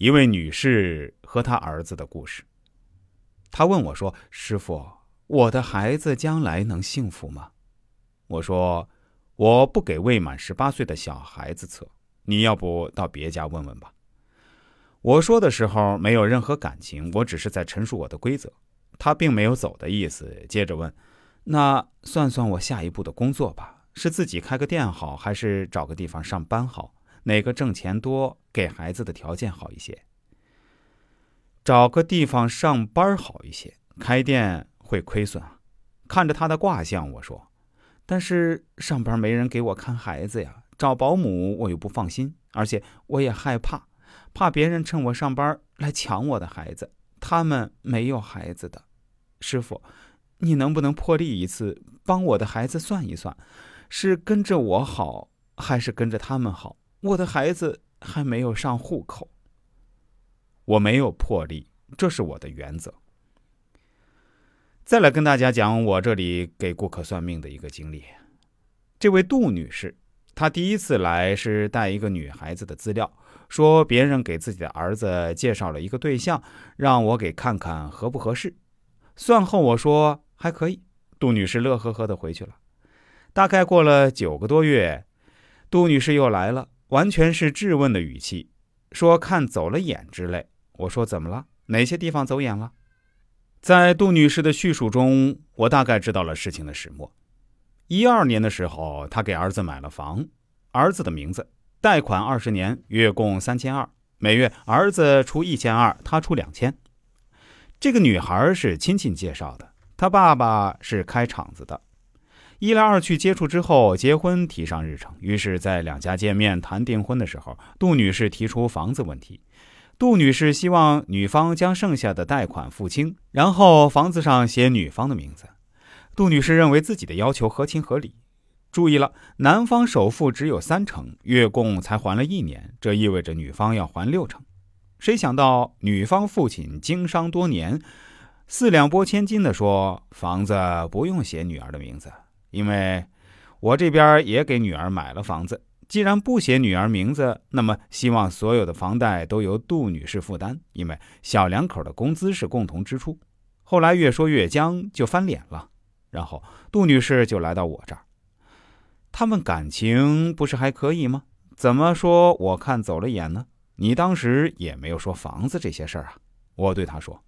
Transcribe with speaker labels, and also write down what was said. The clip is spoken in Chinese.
Speaker 1: 一位女士和她儿子的故事。她问我说：“师傅，我的孩子将来能幸福吗？”我说：“我不给未满十八岁的小孩子测，你要不到别家问问吧。”我说的时候没有任何感情，我只是在陈述我的规则。他并没有走的意思，接着问：“那算算我下一步的工作吧，是自己开个店好，还是找个地方上班好？哪个挣钱多，给孩子的条件好一些？”找个地方上班好一些，开店会亏损啊。看着他的卦象，我说：“但是上班没人给我看孩子呀，找保姆我又不放心，而且我也害怕。”怕别人趁我上班来抢我的孩子，他们没有孩子的。师傅，你能不能破例一次，帮我的孩子算一算，是跟着我好，还是跟着他们好？我的孩子还没有上户口。我没有破例，这是我的原则。再来跟大家讲我这里给顾客算命的一个经历。这位杜女士，她第一次来是带一个女孩子的资料。说别人给自己的儿子介绍了一个对象，让我给看看合不合适。算后我说还可以。杜女士乐呵呵的回去了。大概过了九个多月，杜女士又来了，完全是质问的语气，说看走了眼之类。我说怎么了？哪些地方走眼了？在杜女士的叙述中，我大概知道了事情的始末。一二年的时候，她给儿子买了房，儿子的名字。贷款二十年，月供三千二，每月儿子出一千二，他出两千。这个女孩是亲戚介绍的，她爸爸是开厂子的。一来二去接触之后，结婚提上日程。于是，在两家见面谈订婚的时候，杜女士提出房子问题。杜女士希望女方将剩下的贷款付清，然后房子上写女方的名字。杜女士认为自己的要求合情合理。注意了，男方首付只有三成，月供才还了一年，这意味着女方要还六成。谁想到女方父亲经商多年，四两拨千斤的说房子不用写女儿的名字，因为我这边也给女儿买了房子。既然不写女儿名字，那么希望所有的房贷都由杜女士负担，因为小两口的工资是共同支出。后来越说越僵，就翻脸了，然后杜女士就来到我这儿。他们感情不是还可以吗？怎么说我看走了眼呢？你当时也没有说房子这些事儿啊。我对他说：“